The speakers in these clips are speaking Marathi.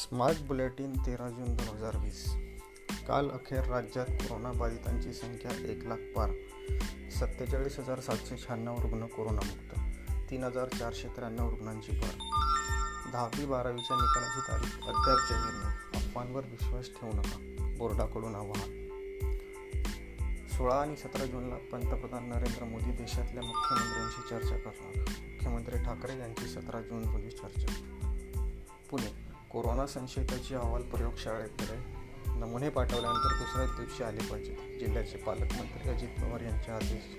स्मार्ट बुलेटिन तेरा जून दोन हजार वीस. काल अखेर राज्यात कोरोनाबाधितांची संख्या एक लाख पार. सत्तेचाळीस हजार सातशे शहाण्णव रुग्ण कोरोनामुक्त. तीन हजार चारशे त्र्याण्णव रुग्णांची भर. दहावी बारावीच्या निकालाची तारीख अद्याप जाहीर नाही. अफवांवर विश्वास ठेवू नका. बोर्डाकडून आवाहन. सोळा आणि सतरा जूनला पंतप्रधान नरेंद्र मोदी देशातल्या मुख्यमंत्र्यांशी चर्चा करणार. मुख्यमंत्री ठाकरे यांची सतरा जून रोजी चर्चा. पुणे. कोरोना संशयिताची अहवाल प्रयोगशाळेकडे नमुने पाठवल्यानंतर दुसऱ्याच दिवशी आले पाहिजेत जिल्ह्याचे पालकमंत्री अजित पवार यांच्या आदेश.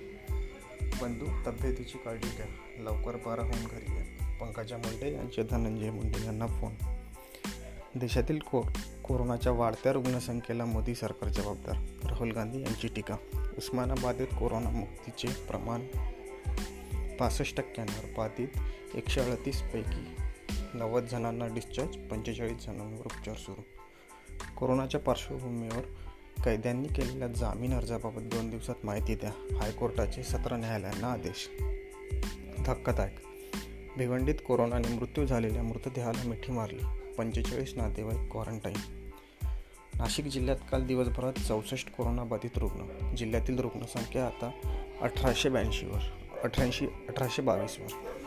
बंधू तब्येतीची काळजी घ्या. लवकर बरा होऊन घरी या. पंकजा मुंडे यांचे धनंजय मुंडे यांना फोन. देशातील को कोरोनाच्या वाढत्या रुग्णसंख्येला मोदी सरकार जबाबदार. राहुल गांधी यांची टीका. उस्मानाबादेत कोरोनामुक्तीचे प्रमाण पासष्ट टक्क्यांवर बाधित एकशे अडतीसपैकी नव्वद जणांना डिस्चार्ज पंचेचाळीस जणांवर उपचार सुरू. कोरोनाच्या पार्श्वभूमीवर कैद्यांनी केलेल्या जामीन अर्जाबाबत दोन दिवसात माहिती द्या हायकोर्टाचे सत्र न्यायालयांना आदेश. धक्कादायक. भिवंडीत कोरोनाने मृत्यू झालेल्या मृतदेहाला मिठी मारली पंचेचाळीस नातेवाईक क्वारंटाईन नाशिक जिल्ह्यात काल दिवसभरात चौसष्ट कोरोनाबाधित रुग्ण. जिल्ह्यातील रुग्णसंख्या आता अठराशे ब्याऐंशीवर अठ्याऐंशी अठराशे बावीसवर